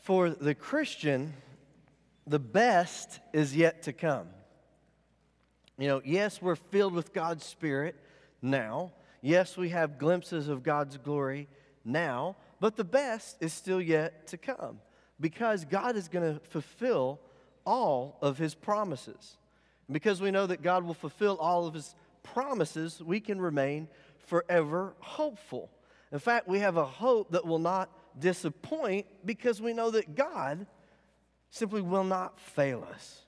For the Christian, the best is yet to come. You know, yes, we're filled with God's Spirit now. Yes, we have glimpses of God's glory now, but the best is still yet to come because God is going to fulfill all of his promises. And because we know that God will fulfill all of his promises, we can remain forever hopeful. In fact, we have a hope that will not disappoint because we know that God simply will not fail us.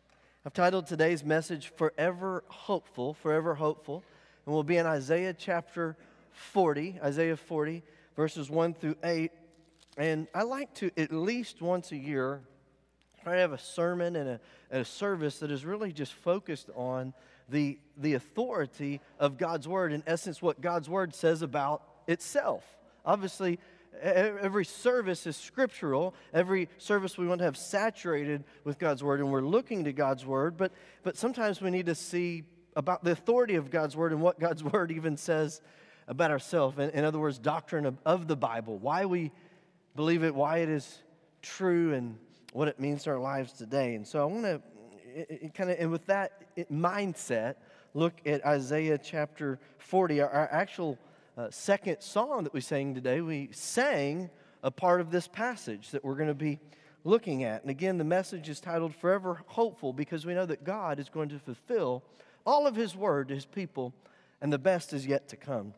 I've titled today's message Forever Hopeful, Forever Hopeful, and we'll be in Isaiah chapter 40, Isaiah 40, verses 1 through 8. And I like to, at least once a year, try to have a sermon and a, a service that is really just focused on the, the authority of God's Word, in essence, what God's Word says about itself. Obviously, every service is scriptural. Every service we want to have saturated with God's Word, and we're looking to God's Word, but, but sometimes we need to see about the authority of God's Word and what God's Word even says about ourselves. In, in other words, doctrine of, of the Bible, why we believe it, why it is true, and what it means to our lives today. And so I want to kind of, and with that mindset, look at Isaiah chapter 40, our, our actual uh, second song that we sang today. We sang a part of this passage that we're going to be looking at. And again, the message is titled Forever Hopeful because we know that God is going to fulfill all of His word to His people, and the best is yet to come.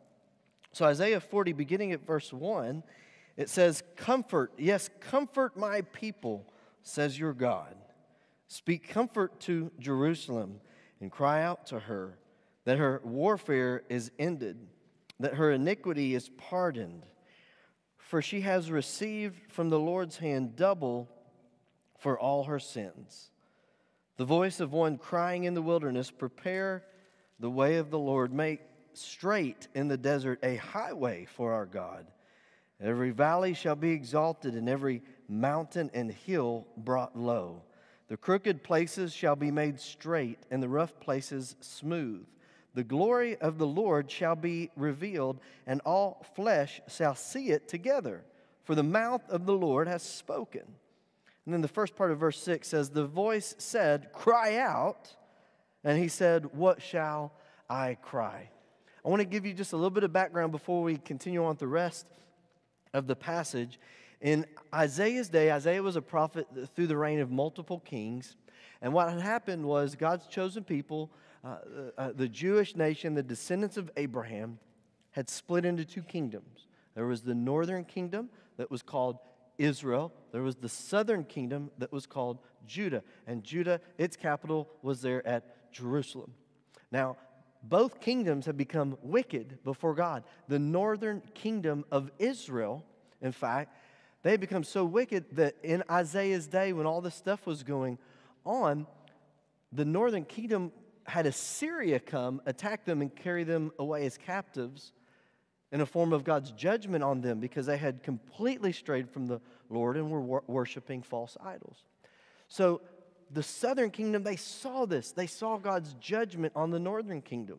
So, Isaiah 40, beginning at verse 1, it says, Comfort, yes, comfort my people, says your God. Speak comfort to Jerusalem and cry out to her that her warfare is ended, that her iniquity is pardoned. For she has received from the Lord's hand double for all her sins. The voice of one crying in the wilderness, Prepare the way of the Lord, make straight in the desert a highway for our God. Every valley shall be exalted, and every mountain and hill brought low. The crooked places shall be made straight, and the rough places smooth. The glory of the Lord shall be revealed, and all flesh shall see it together. For the mouth of the Lord has spoken. And then the first part of verse 6 says, The voice said, Cry out. And he said, What shall I cry? I want to give you just a little bit of background before we continue on the rest of the passage. In Isaiah's day, Isaiah was a prophet through the reign of multiple kings. And what had happened was God's chosen people, uh, uh, the Jewish nation, the descendants of Abraham, had split into two kingdoms. There was the northern kingdom that was called Israel. There was the southern kingdom that was called Judah. And Judah, its capital, was there at Jerusalem. Now, both kingdoms have become wicked before God. The northern kingdom of Israel, in fact, they become so wicked that in Isaiah's day, when all this stuff was going on, the northern kingdom had Assyria come, attack them, and carry them away as captives in a form of God's judgment on them because they had completely strayed from the Lord and were wor- worshiping false idols. So the southern kingdom, they saw this. They saw God's judgment on the northern kingdom.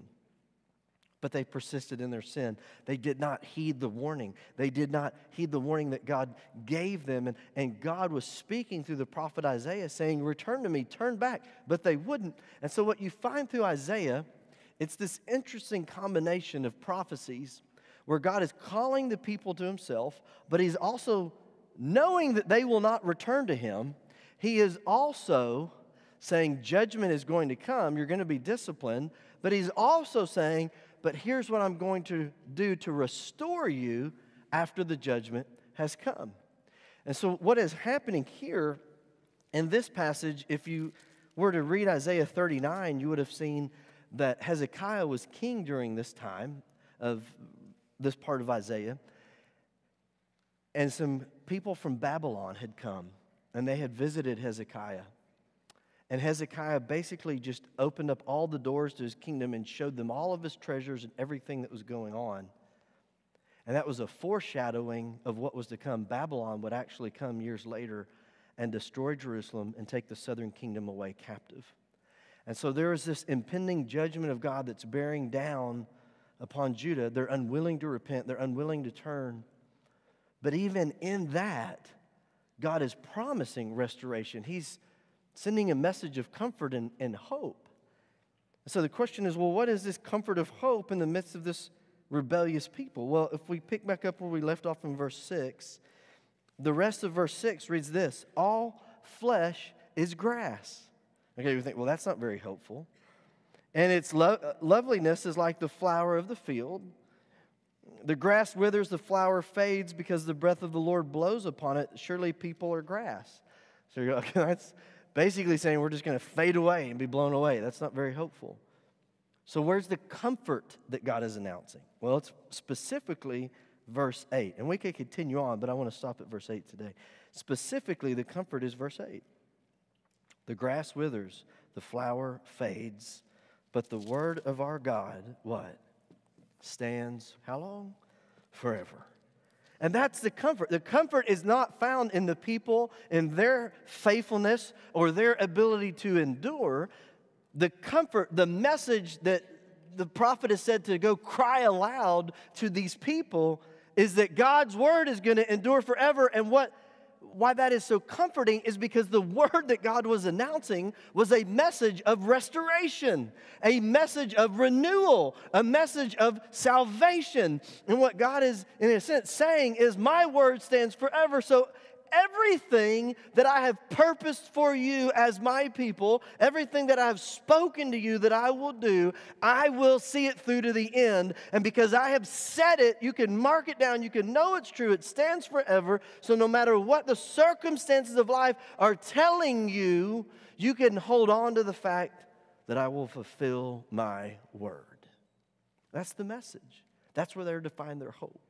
But they persisted in their sin. They did not heed the warning. They did not heed the warning that God gave them. And, and God was speaking through the prophet Isaiah saying, Return to me, turn back. But they wouldn't. And so, what you find through Isaiah, it's this interesting combination of prophecies where God is calling the people to himself, but he's also knowing that they will not return to him he is also saying judgment is going to come, you're going to be disciplined, but he's also saying, but here's what I'm going to do to restore you after the judgment has come. And so, what is happening here in this passage, if you were to read Isaiah 39, you would have seen that Hezekiah was king during this time of this part of Isaiah. And some people from Babylon had come and they had visited Hezekiah. And Hezekiah basically just opened up all the doors to his kingdom and showed them all of his treasures and everything that was going on. And that was a foreshadowing of what was to come. Babylon would actually come years later and destroy Jerusalem and take the southern kingdom away captive. And so there is this impending judgment of God that's bearing down upon Judah. They're unwilling to repent, they're unwilling to turn. But even in that, God is promising restoration. He's sending a message of comfort and, and hope. So the question is well, what is this comfort of hope in the midst of this rebellious people? Well, if we pick back up where we left off in verse 6, the rest of verse 6 reads this All flesh is grass. Okay, you think, well, that's not very hopeful. And its lo- loveliness is like the flower of the field. The grass withers, the flower fades because the breath of the Lord blows upon it. Surely people are grass. So you're like, that's basically saying we're just going to fade away and be blown away. That's not very hopeful. So, where's the comfort that God is announcing? Well, it's specifically verse 8. And we could continue on, but I want to stop at verse 8 today. Specifically, the comfort is verse 8. The grass withers, the flower fades, but the word of our God, what? Stands how long? Forever. And that's the comfort. The comfort is not found in the people, in their faithfulness or their ability to endure. The comfort, the message that the prophet has said to go cry aloud to these people is that God's word is going to endure forever. And what why that is so comforting is because the word that God was announcing was a message of restoration, a message of renewal, a message of salvation. And what God is, in a sense, saying is, My word stands forever. So everything that I have purposed for you as my people, everything that I have spoken to you that I will do, I will see it through to the end. And because I have said it, you can mark it down, you can know it's true, it stands forever. So no matter what the circumstances of life are telling you, you can hold on to the fact that I will fulfill my word. That's the message. That's where they're to find their hope.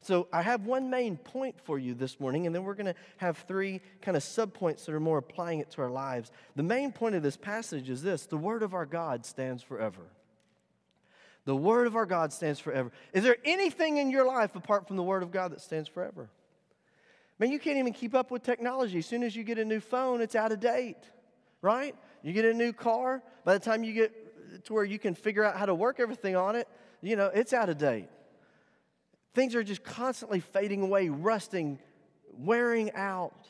So I have one main point for you this morning, and then we're going to have three kind of subpoints that are more applying it to our lives. The main point of this passage is this the word of our God stands forever. The word of our God stands forever. Is there anything in your life apart from the word of God that stands forever? Man, you can't even keep up with technology. As soon as you get a new phone, it's out of date, right? You get a new car, by the time you get to where you can figure out how to work everything on it, you know, it's out of date. Things are just constantly fading away, rusting, wearing out.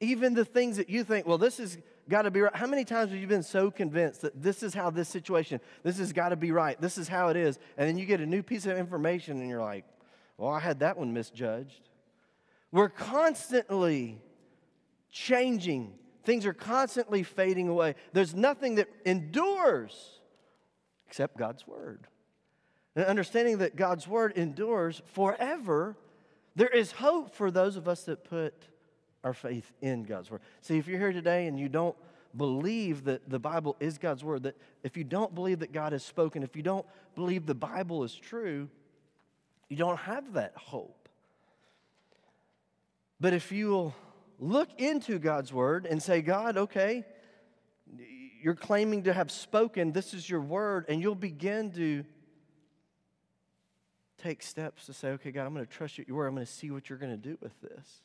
Even the things that you think, well, this has got to be right. How many times have you been so convinced that this is how this situation, this has got to be right, this is how it is, and then you get a new piece of information and you're like, well, I had that one misjudged. We're constantly changing. Things are constantly fading away. There's nothing that endures except God's word and understanding that God's word endures forever, there is hope for those of us that put our faith in God's word. See, if you're here today and you don't believe that the Bible is God's word, that if you don't believe that God has spoken, if you don't believe the Bible is true, you don't have that hope. But if you will look into God's word and say, God, okay, you're claiming to have spoken, this is your word, and you'll begin to take steps to say, okay, God, I'm going to trust you your. I'm going to see what you're going to do with this.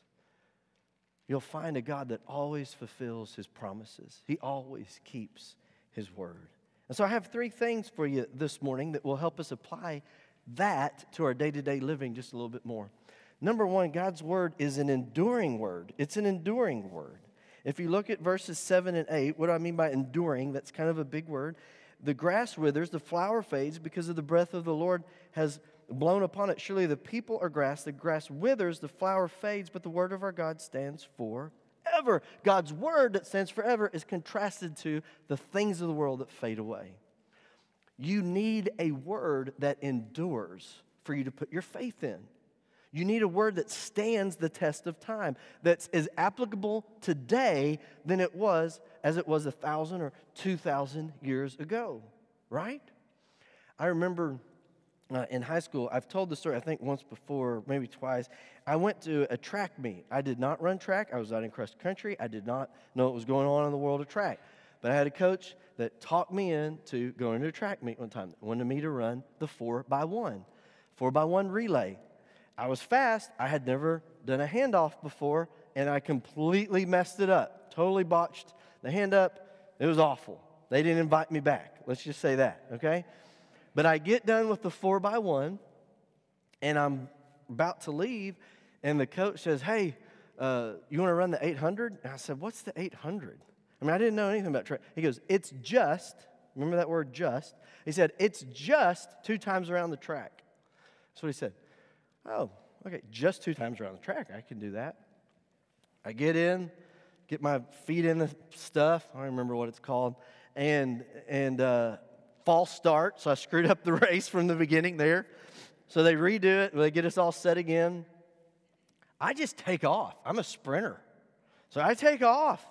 You'll find a God that always fulfills his promises, he always keeps his word. And so I have three things for you this morning that will help us apply that to our day to day living just a little bit more. Number one, God's word is an enduring word. It's an enduring word. If you look at verses 7 and 8, what do I mean by enduring? That's kind of a big word. The grass withers, the flower fades because of the breath of the Lord has blown upon it. Surely the people are grass. The grass withers, the flower fades, but the word of our God stands forever. God's word that stands forever is contrasted to the things of the world that fade away. You need a word that endures for you to put your faith in. You need a word that stands the test of time, that's as applicable today than it was as it was a thousand or two thousand years ago, right? I remember uh, in high school, I've told the story, I think once before, maybe twice. I went to a track meet. I did not run track. I was out in cross country. I did not know what was going on in the world of track. But I had a coach that talked me into going to a track meet one time, wanted me to run the four by one, four by one relay. I was fast. I had never done a handoff before, and I completely messed it up. Totally botched the hand up. It was awful. They didn't invite me back. Let's just say that, okay? But I get done with the four by one, and I'm about to leave, and the coach says, Hey, uh, You want to run the 800? And I said, What's the 800? I mean, I didn't know anything about track. He goes, It's just, remember that word just? He said, It's just two times around the track. That's what he said. Oh, okay, just two times around the track. I can do that. I get in, get my feet in the stuff. I don't remember what it's called. And, and uh, false start. So I screwed up the race from the beginning there. So they redo it. They get us all set again. I just take off. I'm a sprinter. So I take off.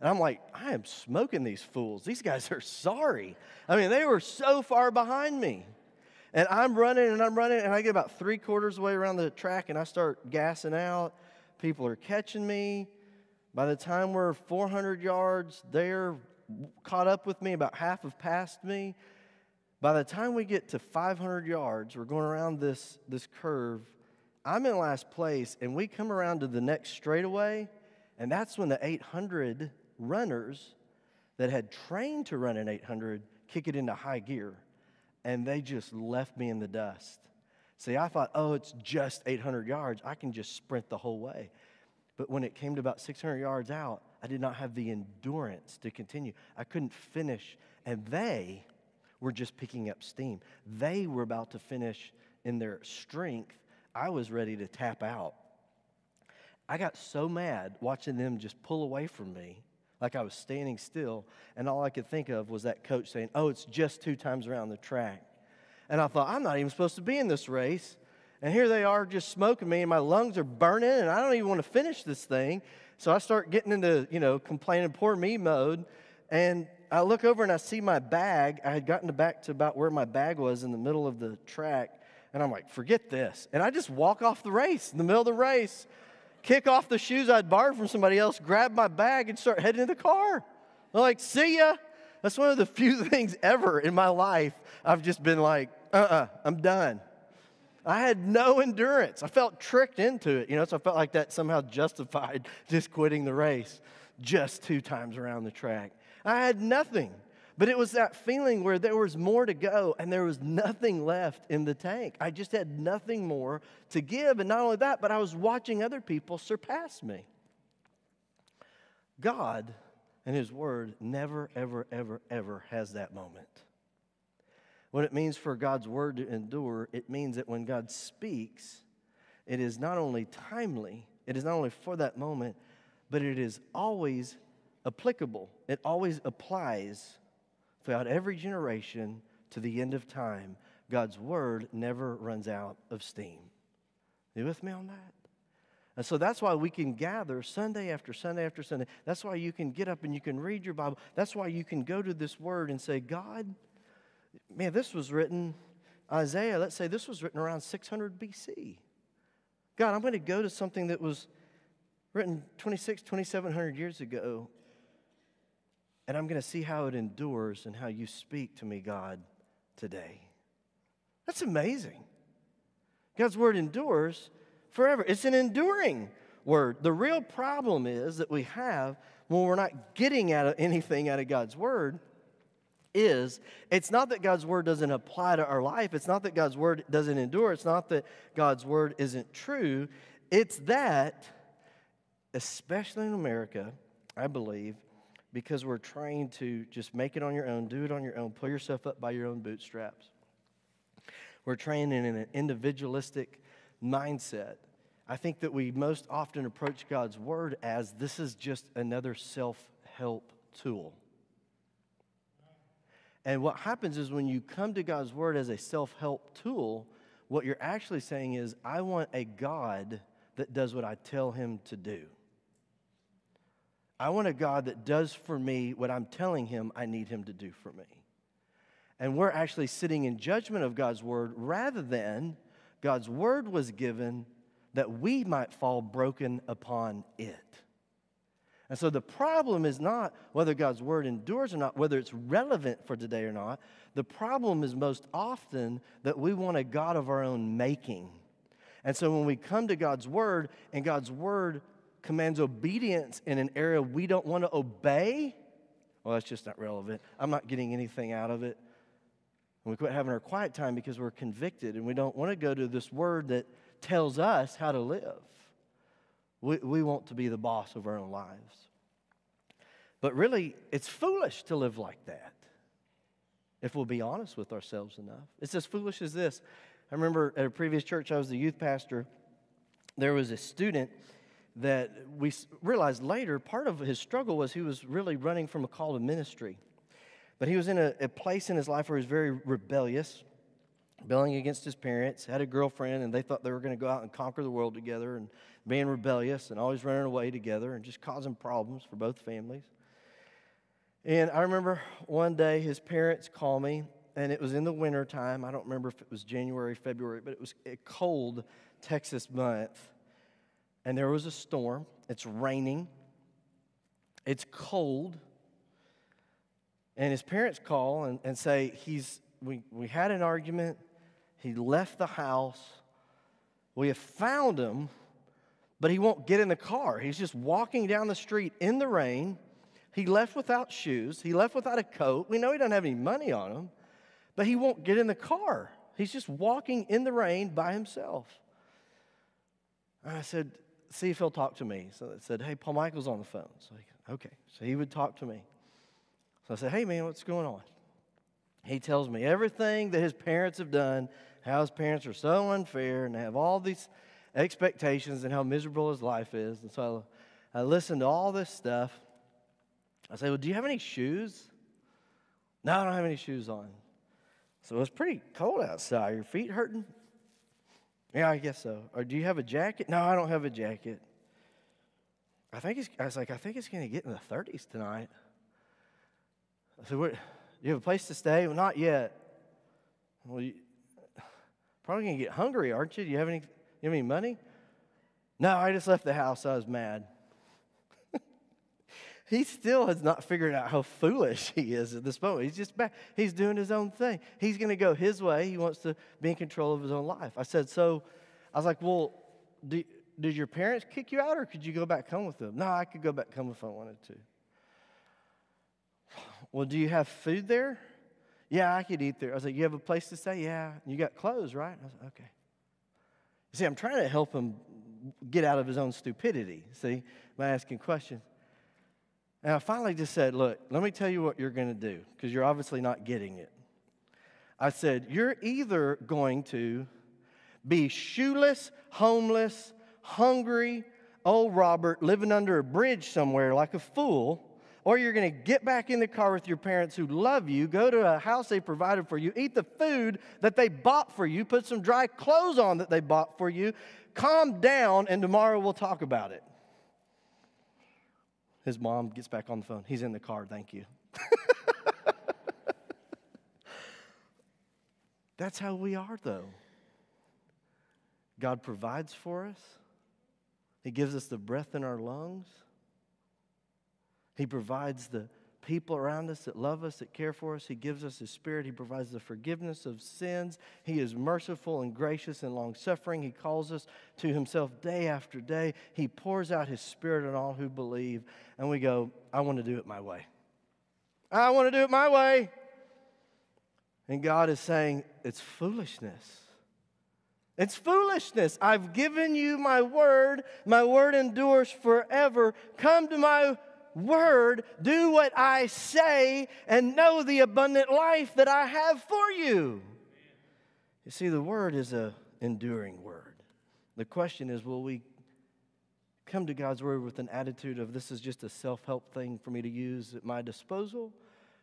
And I'm like, I am smoking these fools. These guys are sorry. I mean, they were so far behind me. And I'm running and I'm running, and I get about three quarters way around the track, and I start gassing out. People are catching me. By the time we're 400 yards, they're caught up with me. About half have passed me. By the time we get to 500 yards, we're going around this, this curve. I'm in last place, and we come around to the next straightaway, and that's when the 800 runners that had trained to run an 800 kick it into high gear, and they just left me in the dust. See, I thought, oh, it's just 800 yards. I can just sprint the whole way. But when it came to about 600 yards out, I did not have the endurance to continue. I couldn't finish. And they were just picking up steam. They were about to finish in their strength. I was ready to tap out. I got so mad watching them just pull away from me, like I was standing still, and all I could think of was that coach saying, Oh, it's just two times around the track. And I thought, I'm not even supposed to be in this race. And here they are just smoking me, and my lungs are burning, and I don't even want to finish this thing. So I start getting into, you know, complaining, poor me mode. And I look over and I see my bag. I had gotten back to about where my bag was in the middle of the track. And I'm like, forget this. And I just walk off the race in the middle of the race, kick off the shoes I'd borrowed from somebody else, grab my bag, and start heading to the car. I'm like, see ya. That's one of the few things ever in my life I've just been like, uh uh-uh, uh, i am done. I had no endurance. I felt tricked into it, you know, so I felt like that somehow justified just quitting the race just two times around the track. I had nothing. But it was that feeling where there was more to go and there was nothing left in the tank. I just had nothing more to give. And not only that, but I was watching other people surpass me. God and His Word never, ever, ever, ever has that moment. What it means for God's word to endure, it means that when God speaks, it is not only timely, it is not only for that moment, but it is always applicable. It always applies throughout every generation to the end of time. God's word never runs out of steam. You with me on that? And so that's why we can gather Sunday after Sunday after Sunday. That's why you can get up and you can read your Bible. That's why you can go to this word and say, God, man, this was written, Isaiah, let's say this was written around 600 BC. God, I'm going to go to something that was written 26, 2700 years ago, and I'm going to see how it endures and how you speak to me, God, today. That's amazing. God's word endures forever. It's an enduring word. The real problem is that we have when we're not getting out of anything out of God's word is it's not that God's word doesn't apply to our life. It's not that God's word doesn't endure. It's not that God's word isn't true. It's that, especially in America, I believe, because we're trying to just make it on your own, do it on your own, pull yourself up by your own bootstraps. We're trained in an individualistic mindset. I think that we most often approach God's word as this is just another self help tool. And what happens is when you come to God's word as a self help tool, what you're actually saying is, I want a God that does what I tell him to do. I want a God that does for me what I'm telling him I need him to do for me. And we're actually sitting in judgment of God's word rather than God's word was given that we might fall broken upon it. And so the problem is not whether God's word endures or not, whether it's relevant for today or not. The problem is most often that we want a God of our own making. And so when we come to God's word and God's word commands obedience in an area we don't want to obey, well, that's just not relevant. I'm not getting anything out of it. And we quit having our quiet time because we're convicted and we don't want to go to this word that tells us how to live. We, we want to be the boss of our own lives. But really, it's foolish to live like that, if we'll be honest with ourselves enough. It's as foolish as this. I remember at a previous church, I was the youth pastor. There was a student that we realized later part of his struggle was he was really running from a call to ministry. But he was in a, a place in his life where he was very rebellious, rebelling against his parents, had a girlfriend, and they thought they were going to go out and conquer the world together and being rebellious and always running away together and just causing problems for both families. And I remember one day his parents called me, and it was in the winter time. I don't remember if it was January, February, but it was a cold Texas month. And there was a storm. It's raining. It's cold. And his parents call and, and say, he's, we, we had an argument. He left the house. We have found him, but he won't get in the car. He's just walking down the street in the rain. He left without shoes. He left without a coat. We know he doesn't have any money on him, but he won't get in the car. He's just walking in the rain by himself. And I said, see if he'll talk to me. So I said, hey, Paul Michael's on the phone. So, he, okay. So he would talk to me. So I said, hey, man, what's going on? He tells me everything that his parents have done, how his parents are so unfair and they have all these expectations and how miserable his life is. And so I, I listened to all this stuff. I said, Well, do you have any shoes? No, I don't have any shoes on. So it's pretty cold outside. Your feet hurting? Yeah, I guess so. Or do you have a jacket? No, I don't have a jacket. I think it's, I was like, I think it's going to get in the 30s tonight. I said, what, do you have a place to stay? Well, not yet. Well, you, probably going to get hungry, aren't you? Do you have any, you have any money? No, I just left the house. I was mad. he still has not figured out how foolish he is at this moment. He's just back. He's doing his own thing. He's going to go his way. He wants to be in control of his own life. I said, so I was like, well, do, did your parents kick you out or could you go back home with them? No, I could go back home if I wanted to. Well, do you have food there? Yeah, I could eat there. I was like, you have a place to stay? Yeah. You got clothes, right? I was like, okay. See, I'm trying to help him get out of his own stupidity, see, by asking questions. And I finally just said, Look, let me tell you what you're going to do, because you're obviously not getting it. I said, You're either going to be shoeless, homeless, hungry, old Robert living under a bridge somewhere like a fool, or you're going to get back in the car with your parents who love you, go to a house they provided for you, eat the food that they bought for you, put some dry clothes on that they bought for you, calm down, and tomorrow we'll talk about it. His mom gets back on the phone. He's in the car, thank you. That's how we are, though. God provides for us, He gives us the breath in our lungs, He provides the people around us that love us, that care for us. He gives us His Spirit. He provides the forgiveness of sins. He is merciful and gracious and long suffering. He calls us to Himself day after day. He pours out His Spirit on all who believe. And we go, I want to do it my way. I want to do it my way. And God is saying, it's foolishness. It's foolishness. I've given you my word. My word endures forever. Come to my word, do what I say, and know the abundant life that I have for you. You see, the word is an enduring word. The question is will we come to God's word with an attitude of this is just a self help thing for me to use at my disposal?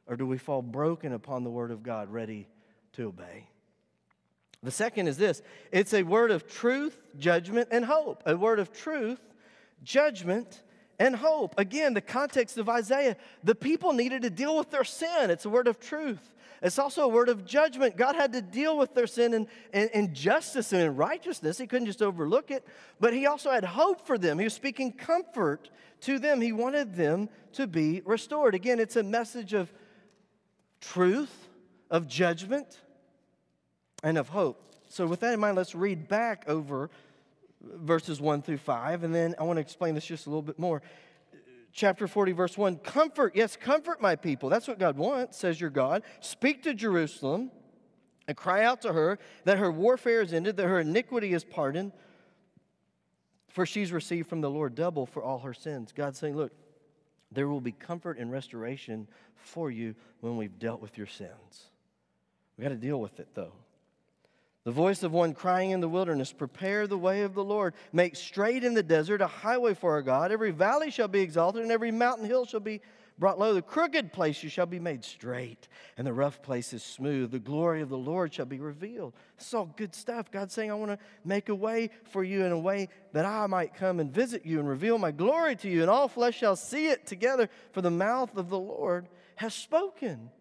Or do we fall broken upon the word of God, ready to obey? The second is this it's a word of truth, judgment, and hope. A word of truth, judgment, and hope. Again, the context of Isaiah, the people needed to deal with their sin. It's a word of truth. It's also a word of judgment. God had to deal with their sin and, and, and justice and righteousness. He couldn't just overlook it, but He also had hope for them. He was speaking comfort to them. He wanted them to be restored. Again, it's a message of truth, of judgment, and of hope. So, with that in mind, let's read back over verses 1 through 5. And then I want to explain this just a little bit more. Chapter 40, verse 1 Comfort, yes, comfort my people. That's what God wants, says your God. Speak to Jerusalem and cry out to her that her warfare is ended, that her iniquity is pardoned, For she's received from the Lord double for all her sins. God's saying, Look, there will be comfort and restoration for you when we've dealt with your sins. We've got to deal with it, though. The voice of one crying in the wilderness, Prepare the way of the Lord. Make straight in the desert a highway for our God. Every valley shall be exalted, and every mountain hill shall be brought low. The crooked places shall be made straight, and the rough places smooth. The glory of the Lord shall be revealed. Is all good stuff. God's saying, I want to make a way for you in a way that I might come and visit you and reveal my glory to you, and all flesh shall see it together, for the mouth of the Lord has spoken.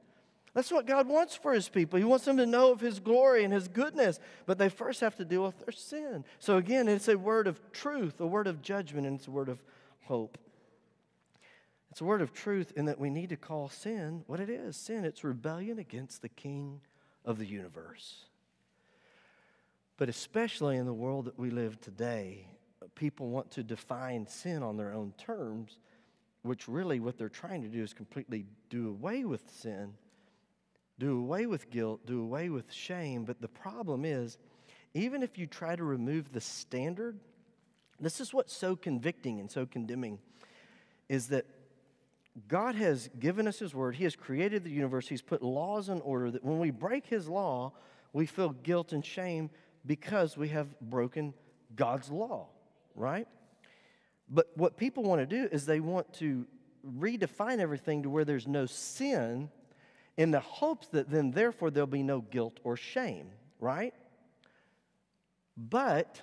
That's what God wants for his people. He wants them to know of his glory and his goodness, but they first have to deal with their sin. So, again, it's a word of truth, a word of judgment, and it's a word of hope. It's a word of truth in that we need to call sin what it is sin. It's rebellion against the King of the universe. But especially in the world that we live today, people want to define sin on their own terms, which really what they're trying to do is completely do away with sin, do away with guilt, do away with shame. But the problem is, even if you try to remove the standard, this is what's so convicting and so condemning is that God has given us His Word. He has created the universe. He's put laws in order that when we break His law, we feel guilt and shame because we have broken God's law, right? But what people want to do is they want to redefine everything to where there's no sin in the hopes that then, therefore, there'll be no guilt or shame, right? But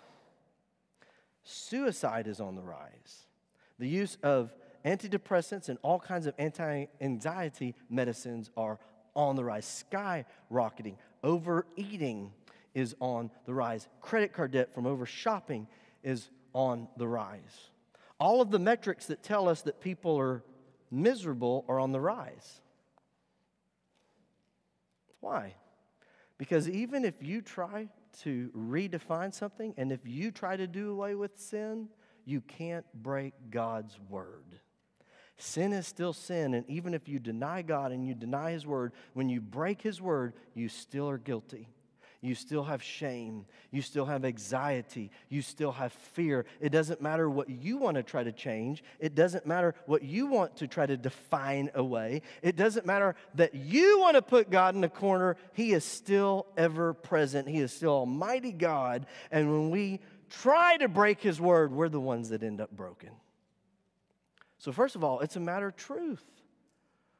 suicide is on the rise. The use of Antidepressants and all kinds of anti anxiety medicines are on the rise, skyrocketing. Overeating is on the rise. Credit card debt from over shopping is on the rise. All of the metrics that tell us that people are miserable are on the rise. Why? Because even if you try to redefine something and if you try to do away with sin, you can't break God's word. Sin is still sin, and even if you deny God and you deny His word, when you break His word, you still are guilty. You still have shame. You still have anxiety. You still have fear. It doesn't matter what you want to try to change. It doesn't matter what you want to try to define away. It doesn't matter that you want to put God in a corner. He is still ever present. He is still Almighty God. And when we try to break His word, we're the ones that end up broken. So, first of all, it's a matter of truth.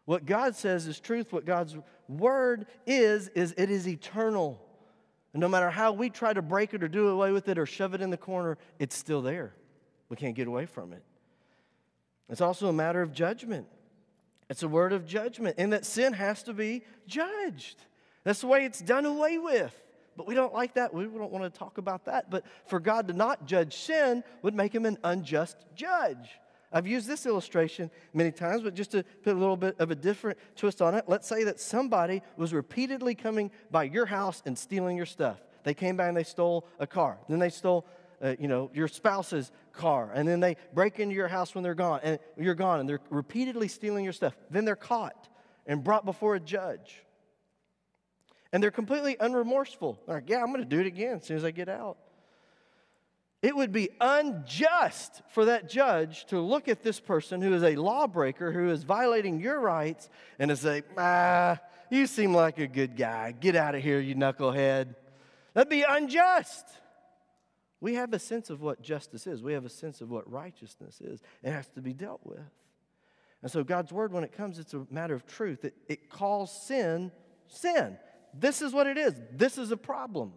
What God says is truth. What God's word is, is it is eternal. And no matter how we try to break it or do away with it or shove it in the corner, it's still there. We can't get away from it. It's also a matter of judgment. It's a word of judgment, in that sin has to be judged. That's the way it's done away with. But we don't like that. We don't want to talk about that. But for God to not judge sin would make him an unjust judge. I've used this illustration many times, but just to put a little bit of a different twist on it, let's say that somebody was repeatedly coming by your house and stealing your stuff. They came by and they stole a car. Then they stole, uh, you know, your spouse's car. And then they break into your house when they're gone, and you're gone, and they're repeatedly stealing your stuff. Then they're caught and brought before a judge. And they're completely unremorseful. They're like, yeah, I'm going to do it again as soon as I get out. It would be unjust for that judge to look at this person who is a lawbreaker, who is violating your rights, and to say, ah, you seem like a good guy. Get out of here, you knucklehead. That'd be unjust. We have a sense of what justice is, we have a sense of what righteousness is. It has to be dealt with. And so, God's word, when it comes, it's a matter of truth. It, it calls sin sin. This is what it is, this is a problem.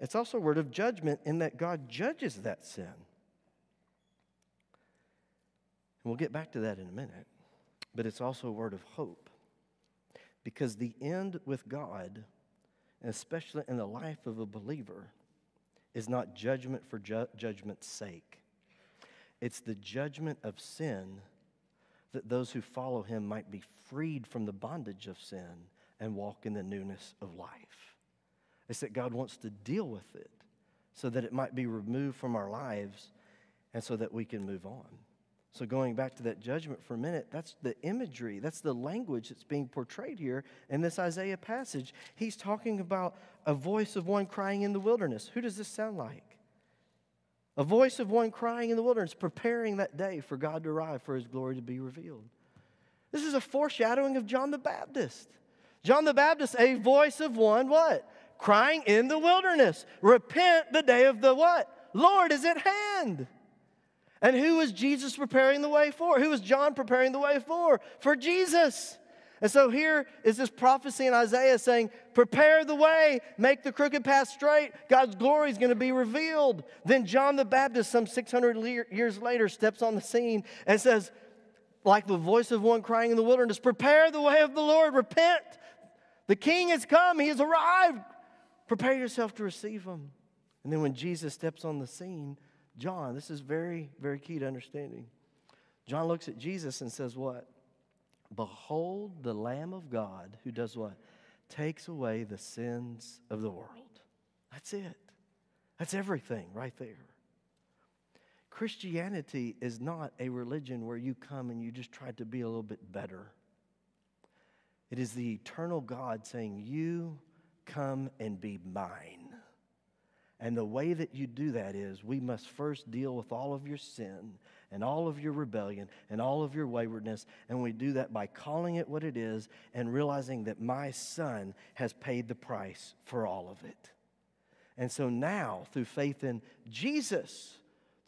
It's also a word of judgment in that God judges that sin. And we'll get back to that in a minute. But it's also a word of hope. Because the end with God, especially in the life of a believer, is not judgment for ju- judgment's sake. It's the judgment of sin that those who follow him might be freed from the bondage of sin and walk in the newness of life. It's that God wants to deal with it so that it might be removed from our lives and so that we can move on. So, going back to that judgment for a minute, that's the imagery, that's the language that's being portrayed here in this Isaiah passage. He's talking about a voice of one crying in the wilderness. Who does this sound like? A voice of one crying in the wilderness, preparing that day for God to arrive, for his glory to be revealed. This is a foreshadowing of John the Baptist. John the Baptist, a voice of one, what? Crying in the wilderness. Repent, the day of the what? Lord is at hand. And who was Jesus preparing the way for? Who was John preparing the way for? For Jesus. And so here is this prophecy in Isaiah saying, Prepare the way, make the crooked path straight. God's glory is going to be revealed. Then John the Baptist, some 600 years later, steps on the scene and says, like the voice of one crying in the wilderness, Prepare the way of the Lord, repent. The king has come, he has arrived. Prepare yourself to receive them. And then when Jesus steps on the scene, John, this is very, very key to understanding. John looks at Jesus and says, What? Behold the Lamb of God who does what? Takes away the sins of the world. That's it. That's everything right there. Christianity is not a religion where you come and you just try to be a little bit better. It is the eternal God saying, You come and be mine. And the way that you do that is we must first deal with all of your sin and all of your rebellion and all of your waywardness. And we do that by calling it what it is and realizing that my son has paid the price for all of it. And so now, through faith in Jesus,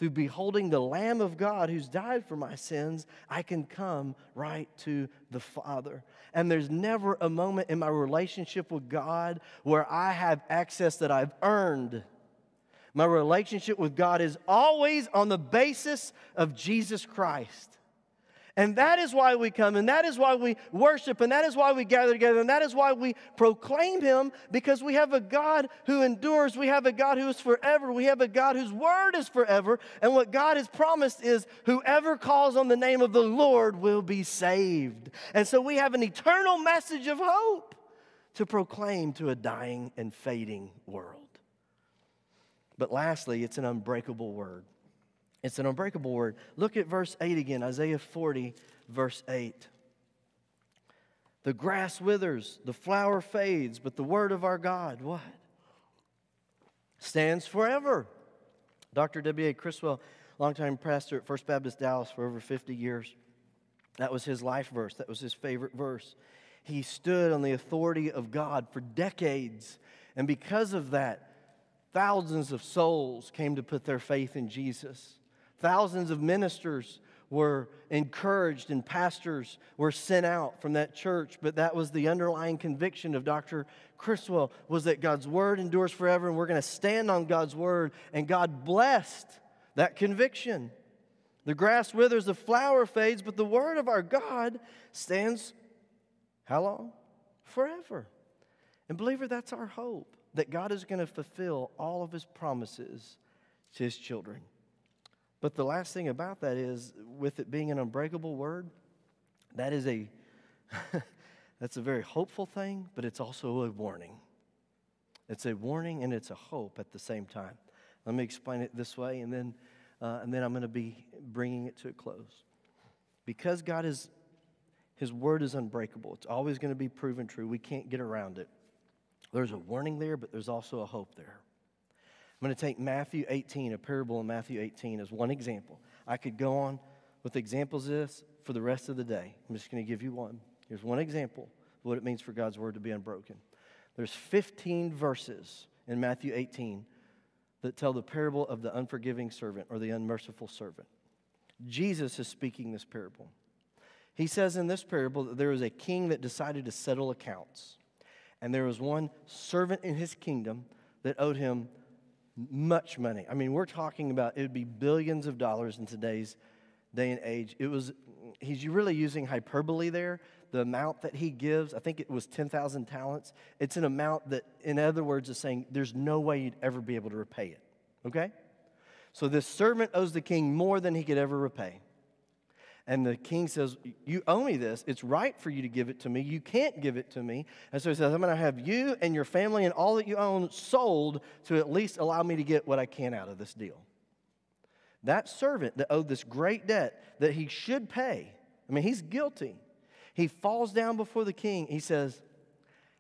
through beholding the Lamb of God who's died for my sins, I can come right to the Father. And there's never a moment in my relationship with God where I have access that I've earned. My relationship with God is always on the basis of Jesus Christ. And that is why we come, and that is why we worship, and that is why we gather together, and that is why we proclaim Him, because we have a God who endures. We have a God who is forever. We have a God whose word is forever. And what God has promised is whoever calls on the name of the Lord will be saved. And so we have an eternal message of hope to proclaim to a dying and fading world. But lastly, it's an unbreakable word. It's an unbreakable word. Look at verse 8 again, Isaiah 40, verse 8. The grass withers, the flower fades, but the word of our God, what? Stands forever. Dr. W.A. Criswell, longtime pastor at First Baptist Dallas for over 50 years, that was his life verse. That was his favorite verse. He stood on the authority of God for decades. And because of that, Thousands of souls came to put their faith in Jesus. Thousands of ministers were encouraged and pastors were sent out from that church but that was the underlying conviction of dr criswell was that god's word endures forever and we're going to stand on god's word and god blessed that conviction. The grass withers the flower fades but the word of our god stands how long? Forever. And believer that's our hope that God is going to fulfill all of his promises to his children. But the last thing about that is, with it being an unbreakable word, that is a that's a very hopeful thing, but it's also a warning. It's a warning and it's a hope at the same time. Let me explain it this way, and then uh, and then I'm going to be bringing it to a close. Because God is His word is unbreakable. It's always going to be proven true. We can't get around it. There's a warning there, but there's also a hope there. I'm going to take Matthew 18, a parable in Matthew 18, as one example. I could go on with examples of this for the rest of the day. I'm just going to give you one. Here's one example of what it means for God's word to be unbroken. There's 15 verses in Matthew 18 that tell the parable of the unforgiving servant or the unmerciful servant. Jesus is speaking this parable. He says in this parable that there was a king that decided to settle accounts. And there was one servant in his kingdom that owed him much money. I mean, we're talking about it would be billions of dollars in today's day and age. It was, he's really using hyperbole there. The amount that he gives, I think it was 10,000 talents. It's an amount that, in other words, is saying there's no way you'd ever be able to repay it. Okay? So this servant owes the king more than he could ever repay. And the king says, You owe me this. It's right for you to give it to me. You can't give it to me. And so he says, I'm going to have you and your family and all that you own sold to at least allow me to get what I can out of this deal. That servant that owed this great debt that he should pay, I mean, he's guilty. He falls down before the king. He says,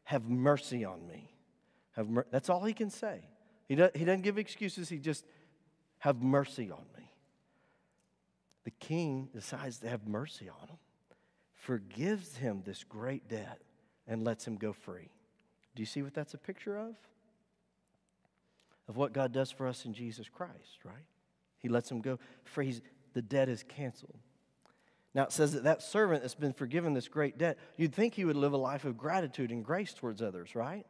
Have mercy on me. Have mer-. That's all he can say. He, he doesn't give excuses. He just, have mercy on me. The king decides to have mercy on him, forgives him this great debt, and lets him go free. Do you see what that's a picture of? Of what God does for us in Jesus Christ, right? He lets him go free. the debt is canceled. Now it says that that servant that's been forgiven this great debt, you'd think he would live a life of gratitude and grace towards others, right?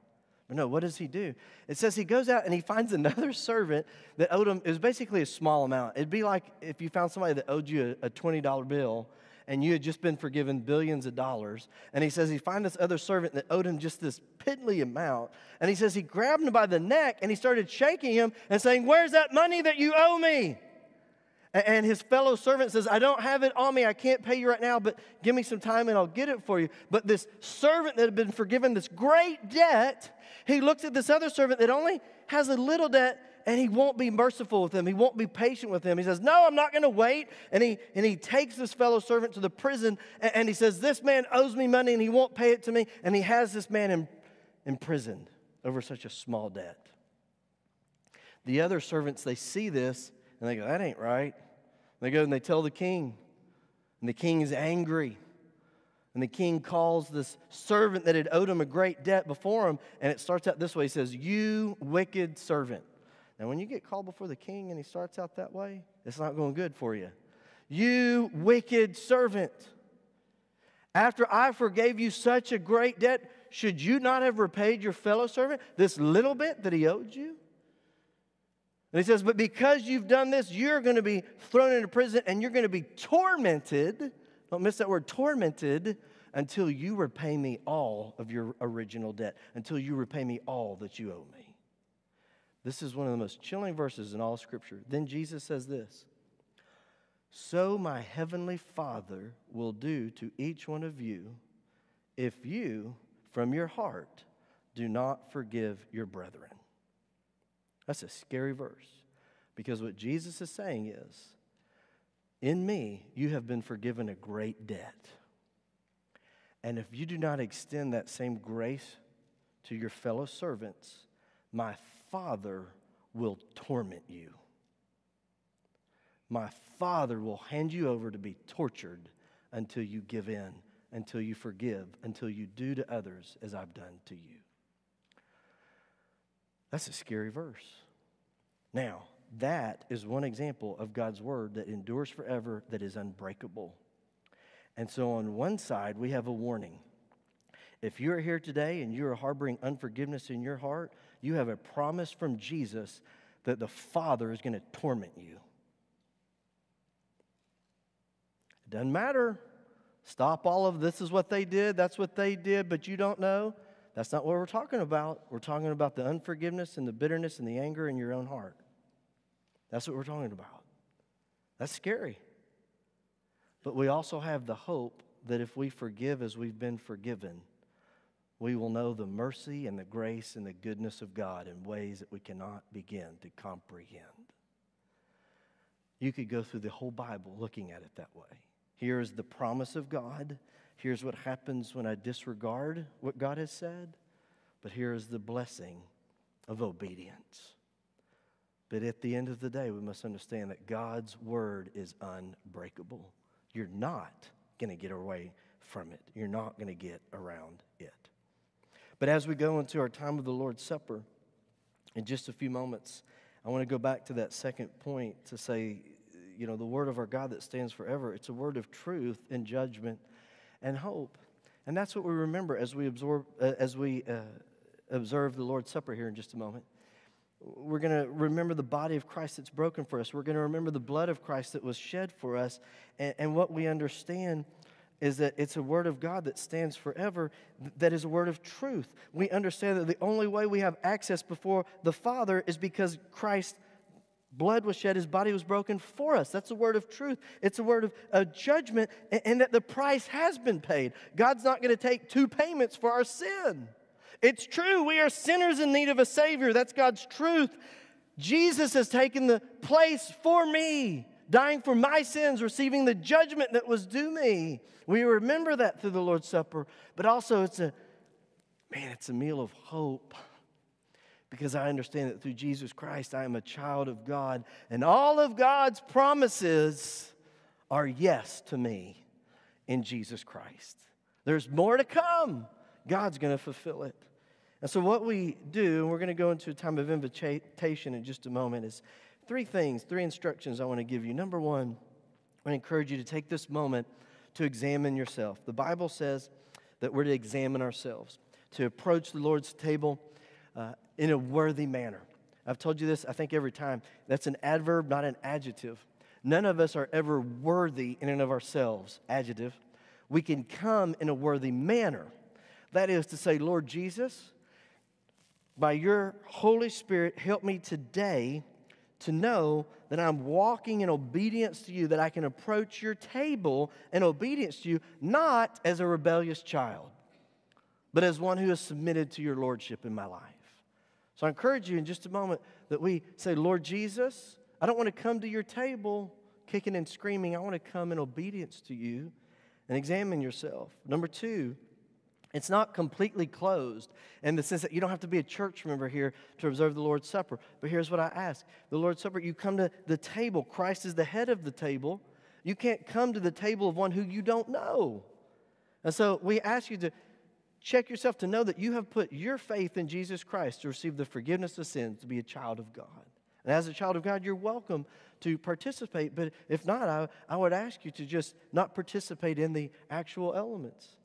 But no, what does he do? It says he goes out and he finds another servant that owed him, it was basically a small amount. It'd be like if you found somebody that owed you a, a $20 bill and you had just been forgiven billions of dollars. And he says he found this other servant that owed him just this piddly amount. And he says he grabbed him by the neck and he started shaking him and saying, Where's that money that you owe me? And his fellow servant says, I don't have it on me. I can't pay you right now, but give me some time and I'll get it for you. But this servant that had been forgiven this great debt, he looks at this other servant that only has a little debt and he won't be merciful with him. He won't be patient with him. He says, No, I'm not going to wait. And he, and he takes this fellow servant to the prison and, and, he says, This man owes me money and he won't pay it to me. And he has this man in, imprisoned over such a small debt. The other servants, they see this and they go, That ain't right. And they go and they tell the king. And the king is angry. And the king calls this servant that had owed him a great debt before him. And it starts out this way He says, You wicked servant. Now, when you get called before the king and he starts out that way, it's not going good for you. You wicked servant. After I forgave you such a great debt, should you not have repaid your fellow servant this little bit that he owed you? And he says, But because you've done this, you're going to be thrown into prison and you're going to be tormented. Don't miss that word, tormented, until you repay me all of your original debt, until you repay me all that you owe me. This is one of the most chilling verses in all Scripture. Then Jesus says this So my heavenly Father will do to each one of you if you, from your heart, do not forgive your brethren. That's a scary verse because what Jesus is saying is, in me, you have been forgiven a great debt. And if you do not extend that same grace to your fellow servants, my Father will torment you. My Father will hand you over to be tortured until you give in, until you forgive, until you do to others as I've done to you. That's a scary verse. Now, that is one example of God's word that endures forever, that is unbreakable. And so, on one side, we have a warning. If you're here today and you're harboring unforgiveness in your heart, you have a promise from Jesus that the Father is going to torment you. It doesn't matter. Stop all of this is what they did, that's what they did, but you don't know. That's not what we're talking about. We're talking about the unforgiveness and the bitterness and the anger in your own heart. That's what we're talking about. That's scary. But we also have the hope that if we forgive as we've been forgiven, we will know the mercy and the grace and the goodness of God in ways that we cannot begin to comprehend. You could go through the whole Bible looking at it that way. Here is the promise of God Here's what happens when I disregard what God has said. But here is the blessing of obedience. But at the end of the day, we must understand that God's word is unbreakable. You're not going to get away from it, you're not going to get around it. But as we go into our time of the Lord's Supper, in just a few moments, I want to go back to that second point to say, you know, the word of our God that stands forever, it's a word of truth and judgment and hope. And that's what we remember as we, absorb, uh, as we uh, observe the Lord's Supper here in just a moment. We're going to remember the body of Christ that's broken for us. We're going to remember the blood of Christ that was shed for us. And, and what we understand is that it's a word of God that stands forever, that is a word of truth. We understand that the only way we have access before the Father is because Christ blood was shed, his body was broken for us. That's a word of truth. It's a word of, judgment, and, and that the price has been paid. God's not going to take two payments for our sin. It's true, we are sinners in need of a Savior. That's God's truth. Jesus has taken the place for me, dying for my sins, receiving the judgment that was due me. We remember that through the Lord's Supper, but also it's a, man, it's a meal of hope because I understand that through Jesus Christ I am a child of God, and all of God's promises are yes to me in Jesus Christ. There's more to come. God's going to fulfill it. And so, what we do, and we're going to go into a time of invitation in just a moment, is three things, three instructions I want to give you. Number one, I want to encourage you to take this moment to examine yourself. The Bible says that we're to examine ourselves, to approach the Lord's table uh, in a worthy manner. I've told you this, I think, every time. That's an adverb, not an adjective. None of us are ever worthy in and of ourselves, adjective. We can come in a worthy manner. That is to say, Lord Jesus, by your Holy Spirit, help me today to know that I'm walking in obedience to you, that I can approach your table in obedience to you, not as a rebellious child, but as one who is submitted to your lordship in my life. So I encourage you in just a moment that we say, Lord Jesus, I don't want to come to your table kicking and screaming. I want to come in obedience to you and examine yourself. Number two, it's not completely closed in the sense that you don't have to be a church member here to observe the Lord's Supper. But here's what I ask the Lord's Supper, you come to the table. Christ is the head of the table. You can't come to the table of one who you don't know. And so we ask you to check yourself to know that you have put your faith in Jesus Christ to receive the forgiveness of sins, to be a child of God. And as a child of God, you're welcome to participate. But if not, I, I would ask you to just not participate in the actual elements.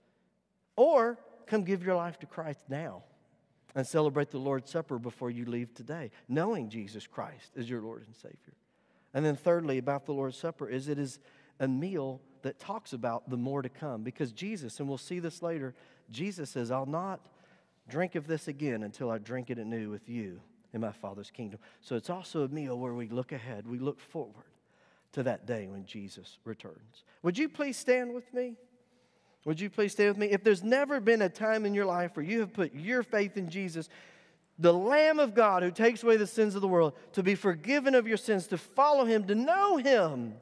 Or come give your life to Christ now and celebrate the Lord's Supper before you leave today, knowing Jesus Christ is your Lord and Savior. And then, thirdly, about the Lord's Supper, is it is a meal that talks about the more to come. Because Jesus, and we'll see this later, Jesus says, I'll not drink of this again until I drink it anew with you in my Father's kingdom. So it's also a meal where we look ahead, we look forward to that day when Jesus returns. Would you please stand with me? Would you please stay with me? If there's never been a time in your life where you have put your faith in Jesus, the Lamb of God who takes away the sins of the world, to be forgiven of your sins, to follow Him, to know Him,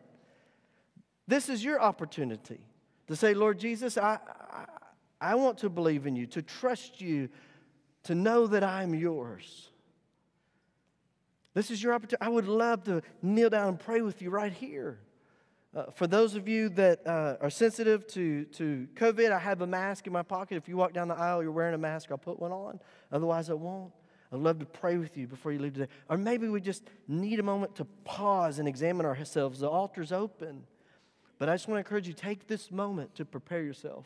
this is your opportunity to say, Lord Jesus, I, I want to believe in you, to trust you, to know that I'm yours. This is your opportunity. I would love to kneel down and pray with you right here. Uh, for those of you that uh, are sensitive to, to COVID, I have a mask in my pocket. If you walk down the aisle, you're wearing a mask, I'll put one on. Otherwise, I won't. I'd love to pray with you before you leave today. Or maybe we just need a moment to pause and examine ourselves. The altar's open. But I just want to encourage you take this moment to prepare yourself.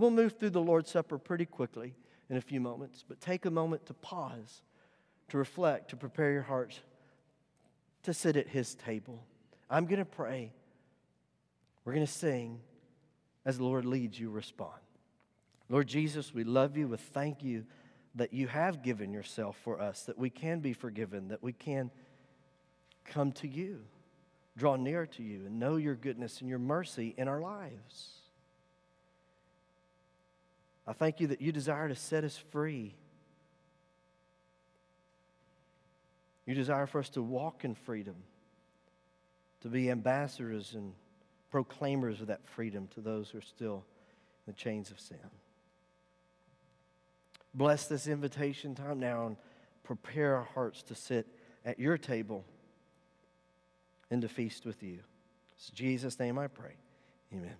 We'll move through the Lord's Supper pretty quickly in a few moments, but take a moment to pause, to reflect, to prepare your hearts to sit at His table. I'm going to pray. We're going to sing as the Lord leads you, respond. Lord Jesus, we love you. We thank you that you have given yourself for us, that we can be forgiven, that we can come to you, draw near to you, and know your goodness and your mercy in our lives. I thank you that you desire to set us free. You desire for us to walk in freedom, to be ambassadors and proclaimers of that freedom to those who are still in the chains of sin. Bless this invitation time now and prepare our hearts to sit at your table and to feast with you. It's Jesus' name I pray. Amen.